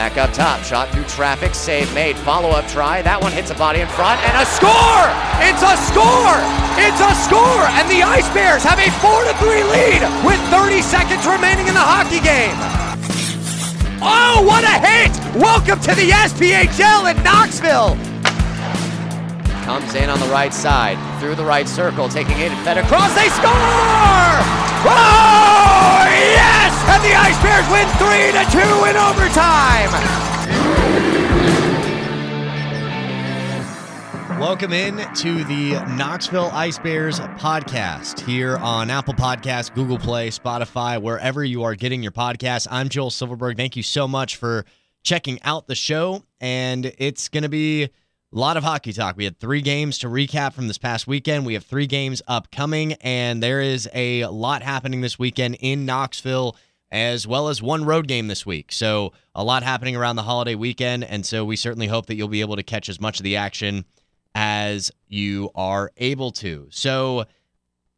Back up top, shot through traffic, save made, follow up try. That one hits a body in front, and a score! It's a score! It's a score! And the Ice Bears have a 4 to 3 lead with 30 seconds remaining in the hockey game. Oh, what a hit! Welcome to the SPHL in Knoxville. Comes in on the right side, through the right circle, taking it fed across. They score! Oh, Bears win 3 to 2 in overtime. Welcome in to the Knoxville Ice Bears podcast here on Apple Podcasts, Google Play, Spotify, wherever you are getting your podcasts. I'm Joel Silverberg. Thank you so much for checking out the show. And it's going to be a lot of hockey talk. We had three games to recap from this past weekend. We have three games upcoming, and there is a lot happening this weekend in Knoxville as well as one road game this week. So, a lot happening around the holiday weekend. And so, we certainly hope that you'll be able to catch as much of the action as you are able to. So,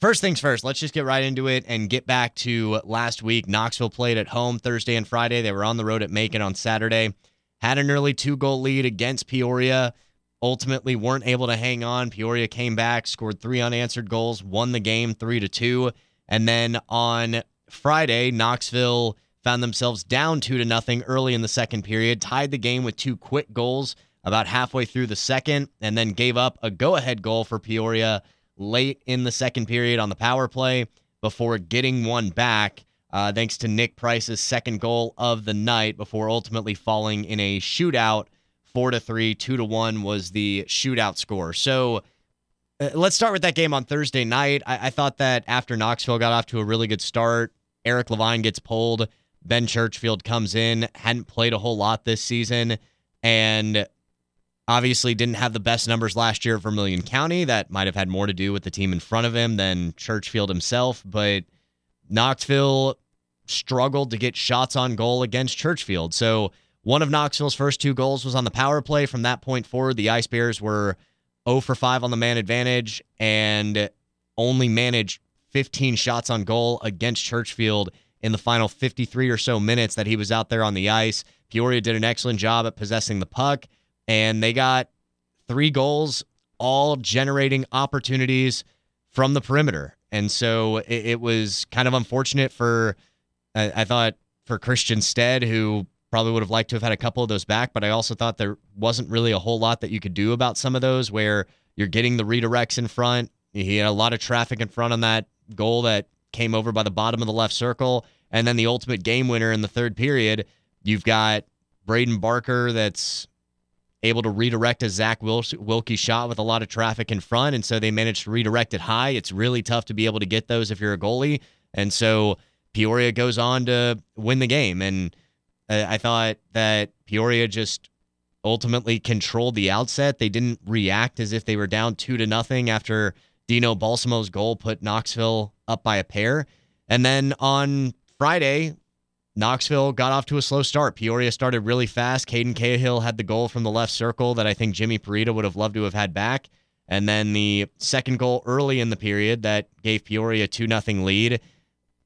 first things first, let's just get right into it and get back to last week. Knoxville played at home Thursday and Friday. They were on the road at Macon on Saturday. Had an early two goal lead against Peoria. Ultimately, weren't able to hang on. Peoria came back, scored three unanswered goals, won the game three to two. And then on Friday, Knoxville found themselves down two to nothing early in the second period, tied the game with two quick goals about halfway through the second, and then gave up a go ahead goal for Peoria late in the second period on the power play before getting one back. Uh, thanks to Nick Price's second goal of the night before ultimately falling in a shootout. Four to three, two to one was the shootout score. So uh, let's start with that game on Thursday night. I, I thought that after Knoxville got off to a really good start, Eric Levine gets pulled. Ben Churchfield comes in, hadn't played a whole lot this season, and obviously didn't have the best numbers last year at Vermilion County. That might have had more to do with the team in front of him than Churchfield himself, but Knoxville struggled to get shots on goal against Churchfield. So one of Knoxville's first two goals was on the power play. From that point forward, the Ice Bears were 0 for 5 on the man advantage and only managed 15 shots on goal against Churchfield in the final 53 or so minutes that he was out there on the ice. Peoria did an excellent job at possessing the puck, and they got three goals, all generating opportunities from the perimeter. And so it, it was kind of unfortunate for, I, I thought, for Christian Stead, who probably would have liked to have had a couple of those back, but I also thought there wasn't really a whole lot that you could do about some of those where you're getting the redirects in front. He had a lot of traffic in front on that goal that came over by the bottom of the left circle. And then the ultimate game winner in the third period, you've got Braden Barker that's able to redirect a Zach Wilkie shot with a lot of traffic in front. And so they managed to redirect it high. It's really tough to be able to get those if you're a goalie. And so Peoria goes on to win the game. And uh, I thought that Peoria just ultimately controlled the outset. They didn't react as if they were down two to nothing after Dino Balsamo's goal put Knoxville up by a pair. And then on Friday, Knoxville got off to a slow start. Peoria started really fast. Caden Cahill had the goal from the left circle that I think Jimmy Parita would have loved to have had back. And then the second goal early in the period that gave Peoria a 2 0 lead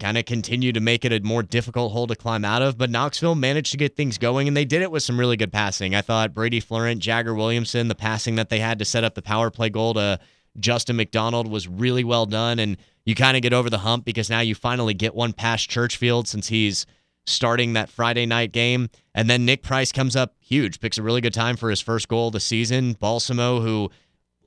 kind of continued to make it a more difficult hole to climb out of. But Knoxville managed to get things going, and they did it with some really good passing. I thought Brady Florent, Jagger Williamson, the passing that they had to set up the power play goal to Justin McDonald was really well done. And you kind of get over the hump because now you finally get one past Churchfield since he's starting that Friday night game. And then Nick Price comes up huge, picks a really good time for his first goal of the season. Balsamo, who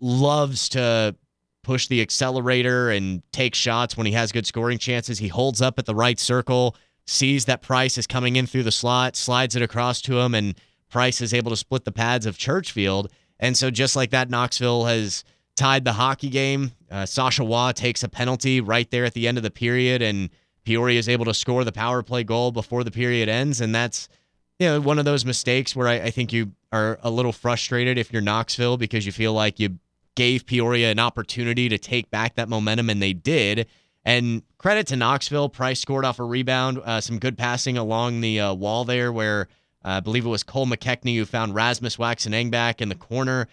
loves to push the accelerator and take shots when he has good scoring chances, he holds up at the right circle, sees that Price is coming in through the slot, slides it across to him, and Price is able to split the pads of Churchfield. And so just like that, Knoxville has tied the hockey game. Uh, Sasha Waugh takes a penalty right there at the end of the period, and Peoria is able to score the power play goal before the period ends. And that's you know one of those mistakes where I, I think you are a little frustrated if you're Knoxville because you feel like you gave Peoria an opportunity to take back that momentum, and they did. And credit to Knoxville, Price scored off a rebound, uh, some good passing along the uh, wall there, where uh, I believe it was Cole McKechnie who found Rasmus Waxen Engback in the corner.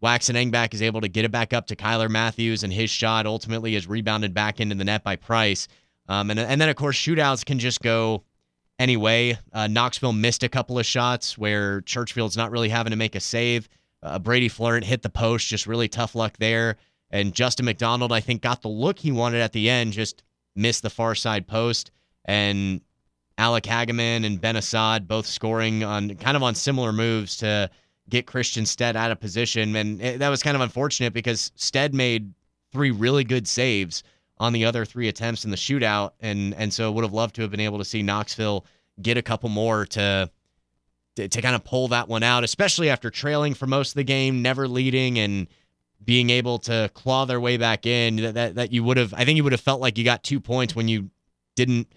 Waxen Engback is able to get it back up to Kyler Matthews, and his shot ultimately is rebounded back into the net by Price. Um, and, and then, of course, shootouts can just go anyway. Uh, Knoxville missed a couple of shots where Churchfield's not really having to make a save. Uh, Brady Fleurant hit the post, just really tough luck there. And Justin McDonald, I think, got the look he wanted at the end, just missed the far side post. And Alec Hageman and Ben Assad both scoring on kind of on similar moves to get Christian Stead out of position. And it, that was kind of unfortunate because Stead made three really good saves on the other three attempts in the shootout. And and so would have loved to have been able to see Knoxville get a couple more to to, to kind of pull that one out, especially after trailing for most of the game, never leading and being able to claw their way back in. That that, that you would have I think you would have felt like you got two points when you didn't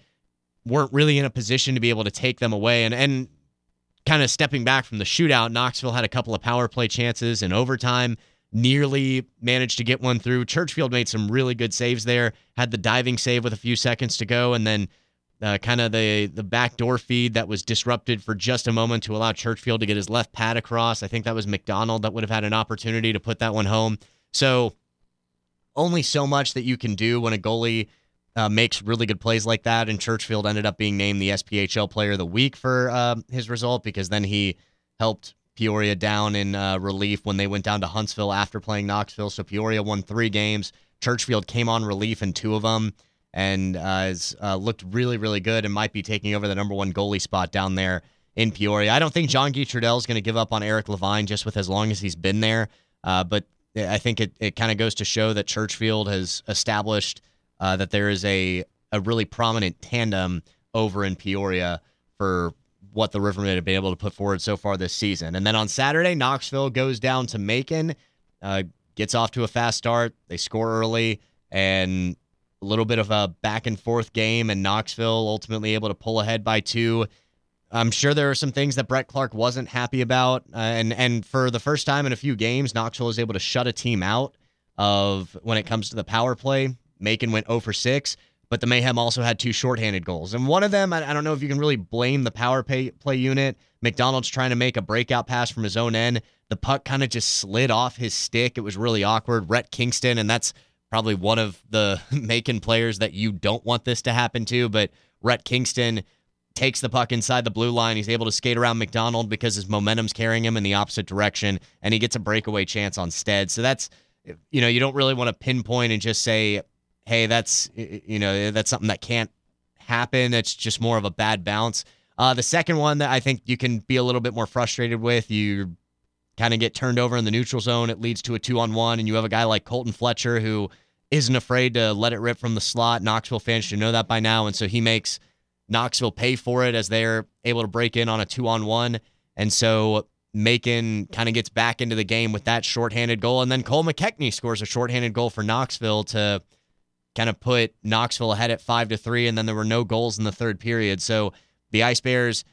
weren't really in a position to be able to take them away. And and kind of stepping back from the shootout, Knoxville had a couple of power play chances in overtime nearly managed to get one through. Churchfield made some really good saves there, had the diving save with a few seconds to go, and then uh, kind of the the backdoor feed that was disrupted for just a moment to allow Churchfield to get his left pad across. I think that was McDonald that would have had an opportunity to put that one home. So only so much that you can do when a goalie uh, makes really good plays like that. And Churchfield ended up being named the SPHL Player of the Week for uh, his result because then he helped Peoria down in uh, relief when they went down to Huntsville after playing Knoxville. So Peoria won three games. Churchfield came on relief in two of them and uh, has uh, looked really, really good and might be taking over the number one goalie spot down there in Peoria. I don't think Jean-Guy Trudel is going to give up on Eric Levine just with as long as he's been there. Uh, but I think it, it kind of goes to show that Churchfield has established uh, that there is a, a really prominent tandem over in Peoria for what the Rivermen have been able to put forward so far this season. And then on Saturday, Knoxville goes down to Macon, uh, gets off to a fast start. They score early and a little bit of a back and forth game, and Knoxville ultimately able to pull ahead by two. I'm sure there are some things that Brent Clark wasn't happy about, uh, and and for the first time in a few games, Knoxville is able to shut a team out of when it comes to the power play. Macon went 0 for 6 but the Mayhem also had two shorthanded goals. And one of them, I, don't know if you can really blame the power play, play unit. McDonald's trying to make a breakout pass from his own end. The puck kind of just slid off his stick. It was really awkward. Rhett Kingston, and that's probably one of the Macon players that you don't want this to happen to, but Rhett Kingston takes the puck inside the blue line. He's able to skate around McDonald because his momentum's carrying him in the opposite direction, and he gets a breakaway chance on Stead. So that's, you know, you don't really want to pinpoint and just say, hey, that's you know that's something that can't happen. It's just more of a bad bounce. Uh, the second one that I think you can be a little bit more frustrated with, you kind of get turned over in the neutral zone. It leads to a two on one, and you have a guy like Colton Fletcher who isn't afraid to let it rip from the slot. Knoxville fans should know that by now, and so he makes Knoxville pay for it as they're able to break in on a two on one, and so Macon kind of gets back into the game with that shorthanded goal, and then Cole McKechnie scores a shorthanded goal for Knoxville to kind of put Knoxville ahead at five to three, and then there were no goals in the third period. So the Ice Bears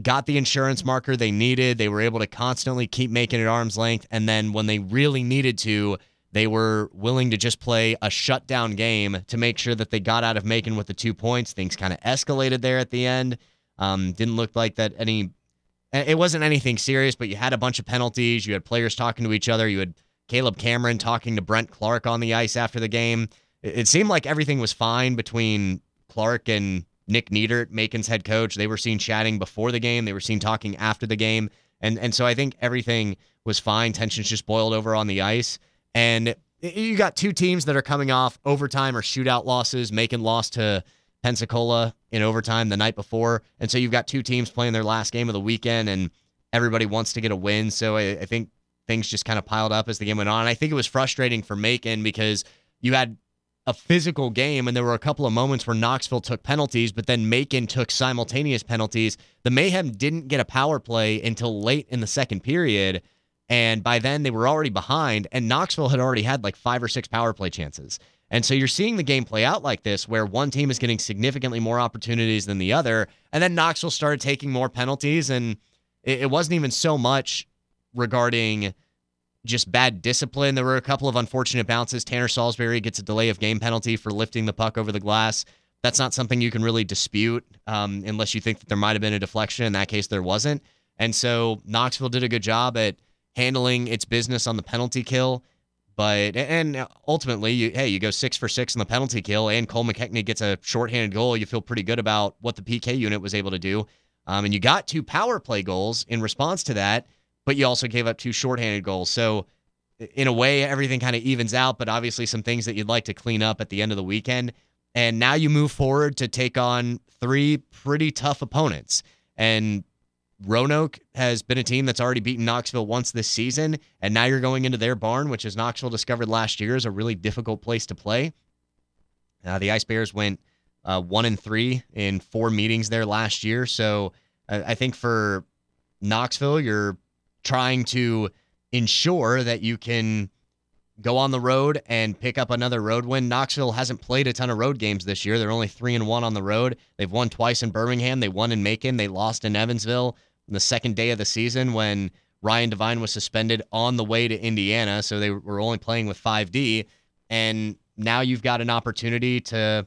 got the insurance marker they needed. They were able to constantly keep Macon it arm's length, and then when they really needed to, they were willing to just play a shutdown game to make sure that they got out of making with the two points. Things kind of escalated there at the end. Um, didn't look like that any. It wasn't anything serious, but you had a bunch of penalties. You had players talking to each other. You had Caleb Cameron talking to Brent Clark on the ice after the game it seemed like everything was fine between Clark and Nick Niedert, Macon's head coach. They were seen chatting before the game. They were seen talking after the game. And and so I think everything was fine. Tensions just boiled over on the ice. And you got two teams that are coming off overtime or shootout losses. Macon lost to Pensacola in overtime the night before. And so you've got two teams playing their last game of the weekend and everybody wants to get a win. So I, I think things just kind of piled up as the game went on. I think it was frustrating for Macon because you had a physical game, and there were a couple of moments where Knoxville took penalties, but then Macon took simultaneous penalties. The Mayhem didn't get a power play until late in the second period, and by then they were already behind, and Knoxville had already had like five or six power play chances. And so you're seeing the game play out like this, where one team is getting significantly more opportunities than the other, and then Knoxville started taking more penalties, and it, wasn't even so much regarding just bad discipline. There were a couple of unfortunate bounces. Tanner Salisbury gets a delay of game penalty for lifting the puck over the glass. That's not something you can really dispute um, unless you think that there might have been a deflection. In that case, there wasn't. And so Knoxville did a good job at handling its business on the penalty kill. But and ultimately, you, hey, you go six for six in the penalty kill, and Cole McKechnie gets a shorthanded goal. You feel pretty good about what the PK unit was able to do, um, and you got two power play goals in response to that. But you also gave up two shorthanded goals. So in a way, everything kind of evens out. But obviously, some things that you'd like to clean up at the end of the weekend. And now you move forward to take on three pretty tough opponents. And Roanoke has been a team that's already beaten Knoxville once this season, and now you're going into their barn, which as Knoxville discovered last year is a really difficult place to play. Uh, the Ice Bears went uh, one and three in four meetings there last year, so uh, I think for Knoxville, you're trying to ensure that you can go on the road and pick up another road win. Knoxville hasn't played a ton of road games this year. They're only three and one on the road. They've won twice in Birmingham. They won in Macon. They lost in Evansville on the second day of the season when Ryan Devine was suspended on the way to Indiana. So they were only playing with 5D. And now you've got an opportunity to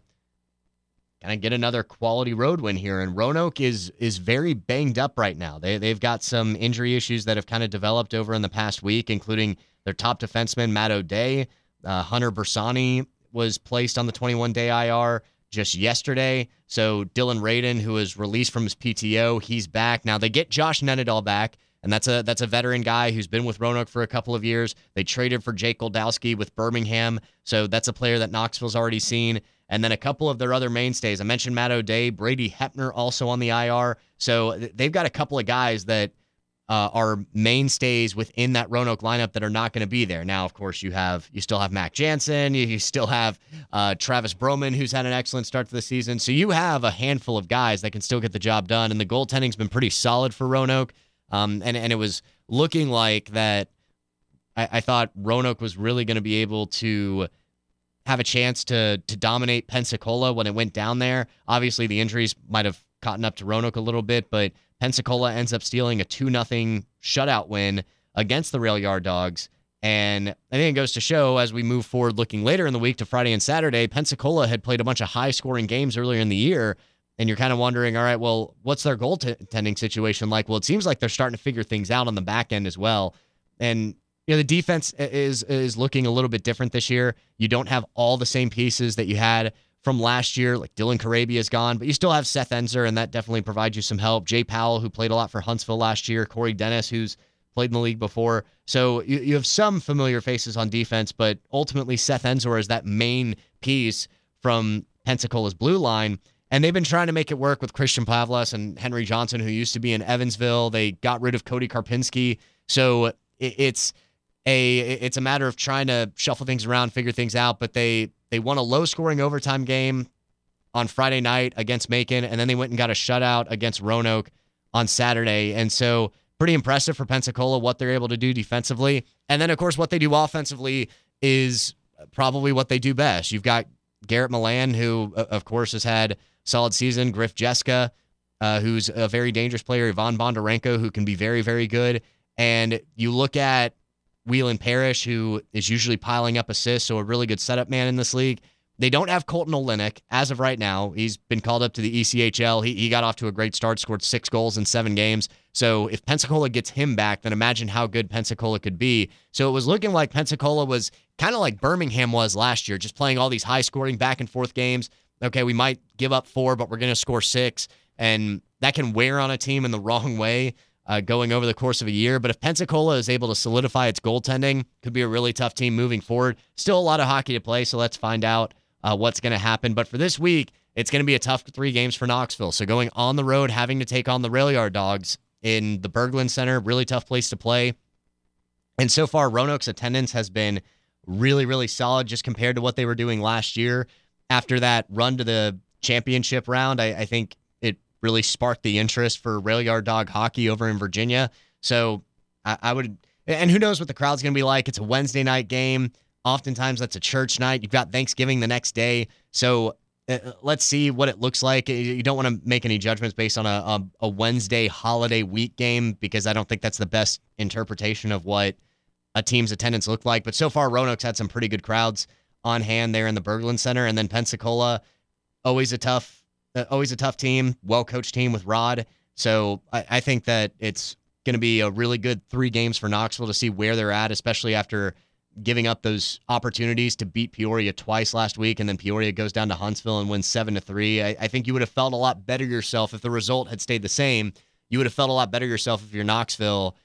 kind of get another quality road win here. And Roanoke is is very banged up right now. They they've got some injury issues that have kind of developed over in the past week, including their top defenseman Matt O'Day, uh, Hunter Bersani was placed on the 21 day IR just yesterday. So Dylan Radin, who was released from his PTO, he's back. Now they get Josh Nenadal back, and that's a that's a veteran guy who's been with Roanoke for a couple of years. They traded for Jake Goldowski with Birmingham, so that's a player that Knoxville's already seen. And then a couple of their other mainstays. I mentioned Matt O'Day, Brady Hepner also on the IR. So they've got a couple of guys that uh, are mainstays within that Roanoke lineup that are not going to be there. Now, of course, you have you still have Mac Jansen, you, still have uh, Travis Broman, who's had an excellent start to the season. So you have a handful of guys that can still get the job done, and the goaltending's been pretty solid for Roanoke. Um, and and it was looking like that. I, I thought Roanoke was really going to be able to have a chance to to dominate Pensacola when it went down there. Obviously, the injuries might have caught up to Roanoke a little bit, but Pensacola ends up stealing a 2 0 shutout win against the Rail Yard Dawgs. And I think it goes to show as we move forward looking later in the week to Friday and Saturday, Pensacola had played a bunch of high scoring games earlier in the year. And you're kind of wondering, all right, well, what's their goaltending situation like? Well, it seems like they're starting to figure things out on the back end as well. And you know, the defense is is looking a little bit different this year. You don't have all the same pieces that you had from last year. Like Dylan Carabia is gone, but you still have Seth Enzer, and that definitely provides you some help. Jay Powell, who played a lot for Huntsville last year, Corey Dennis, who's played in the league before. So you, you have some familiar faces on defense, but ultimately Seth Enzer is that main piece from Pensacola's blue line. And they've been trying to make it work with Christian Pavlas and Henry Johnson, who used to be in Evansville. They got rid of Cody Karpinski. So it, it's a it's a matter of trying to shuffle things around, figure things out. But they they won a low scoring overtime game on Friday night against Macon, and then they went and got a shutout against Roanoke on Saturday. And so, pretty impressive for Pensacola what they're able to do defensively. And then, of course, what they do offensively is probably what they do best. You've got Garrett Milan, who, of course, has had solid season. Griff Jessica, uh, who's a very dangerous player. Ivan Bondarenko, who can be very, very good. And you look at Whelan Parrish, who is usually piling up assists, so a really good setup man in this league. They don't have Colton Olenek as of right now. He's been called up to the ECHL. He, he got off to a great start, scored six goals in seven games. So if Pensacola gets him back, then imagine how good Pensacola could be. So it was looking like Pensacola was kind of like Birmingham was last year, just playing all these high scoring back and forth games. Okay, we might give up four, but we're going to score six. And that can wear on a team in the wrong way uh, going over the course of a year. But if Pensacola is able to solidify its goaltending, could be a really tough team moving forward. Still a lot of hockey to play, so let's find out uh, what's going to happen. But for this week, it's going to be a tough three games for Knoxville. So going on the road, having to take on the Rail Yard Dawgs in the Berglund Center, really tough place to play. And so far, Roanoke's attendance has been really, really solid just compared to what they were doing last year. After that run to the championship round, I, I think really sparked the interest for rail yard dog hockey over in Virginia. So I, I would, and who knows what the crowd's going to be like? It's a Wednesday night game. Oftentimes that's a church night. You've got Thanksgiving the next day. So uh, let's see what it looks like. You don't want to make any judgments based on a, a, a, Wednesday holiday week game because I don't think that's the best interpretation of what a team's attendance looked like. But so far, Roanoke's had some pretty good crowds on hand there in the Berglund Center. And then Pensacola, always a tough uh, Uh, always a tough team, well coached team with Rod. So I, I think that it's going to be a really good three games for Knoxville to see where they're at, especially after giving up those opportunities to beat Peoria twice last week, and then Peoria goes down to Huntsville and wins seven to three. I, I think you would have felt a lot better yourself if the result had stayed the same. You would have felt a lot better yourself if you're Knoxville,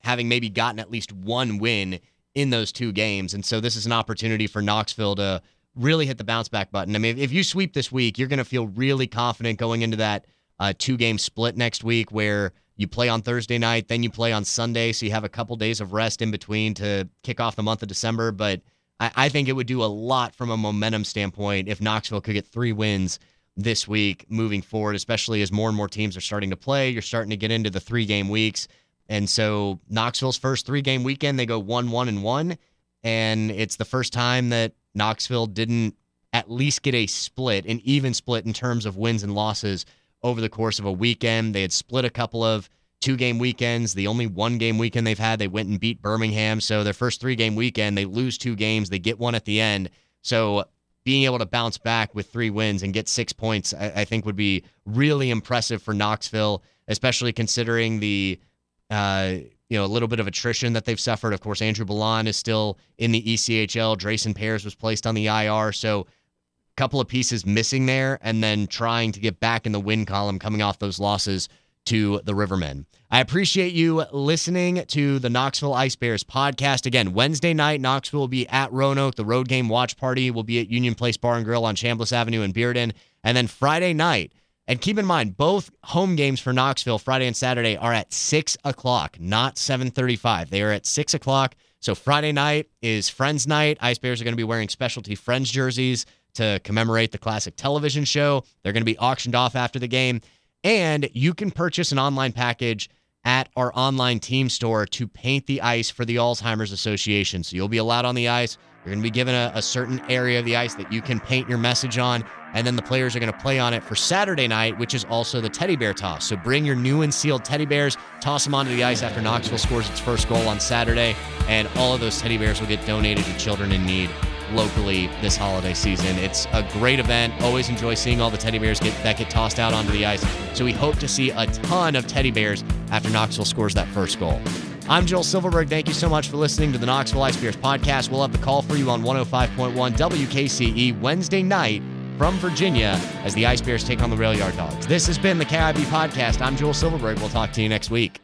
having maybe gotten at least one win in those two games. And so this is an opportunity for Knoxville to really hit the bounce back button. I mean, if you sweep this week, you're going to feel really confident going into that uh, two game split next week where you play on Thursday night, then you play on Sunday. So you have a couple days of rest in between to kick off the month of December. But I, I think it would do a lot from a momentum standpoint if Knoxville could get three wins this week moving forward, especially as more and more teams are starting to play. You're starting to get into the three game weeks. And so Knoxville's first three game weekend, they go one, one, and one. And it's the first time that Knoxville didn't at least get a split, an even split in terms of wins and losses over the course of a weekend. They had split a couple of two game weekends. The only one game weekend they've had, they went and beat Birmingham. So their first three game weekend, they lose two games, they get one at the end. So being able to bounce back with three wins and get six points, I, I think would be really impressive for Knoxville, especially considering the uh, you know, a little bit of attrition that they've suffered. Of course, Andrew Ballon is still in the ECHL. Drayson Pears was placed on the IR. So a couple of pieces missing there, and then trying to get back in the win column coming off those losses to the Rivermen. I appreciate you listening to the Knoxville Ice Bears podcast. Again, Wednesday night, Knoxville will be at Roanoke. The road game watch party will be at Union Place Bar and Grill on Chambliss Avenue in Bearden. And then Friday night, and keep in mind, both home games for Knoxville, Friday and Saturday, are at six o'clock, not seven thirty-five. They are at six o'clock. So Friday night is Friends Night. Ice Bears are going to be wearing specialty Friends jerseys to commemorate the classic television show. They're going to be auctioned off after the game, and you can purchase an online package at our online team store to paint the ice for the Alzheimer's Association. So you'll be allowed on the ice. You're going to be given a, a certain area of the ice that you can paint your message on, and then the players are going to play on it for Saturday night, which is also the teddy bear toss. So bring your new and sealed teddy bears, toss them onto the ice after Knoxville scores its first goal on Saturday, and all of those teddy bears will get donated to children in need locally this holiday season. It's a great event. Always enjoy seeing all the teddy bears get that get tossed out onto the ice. So we hope to see a ton of teddy bears after Knoxville scores that first goal. I'm Joel Silverberg. Thank you so much for listening to the Knoxville Ice Bears podcast. We'll have the call for you on 105.1 WKCE Wednesday night from Virginia as the Ice Bears take on the Rail Yard Dawgs. This has been the KIB podcast. I'm Joel Silverberg. We'll talk to you next week.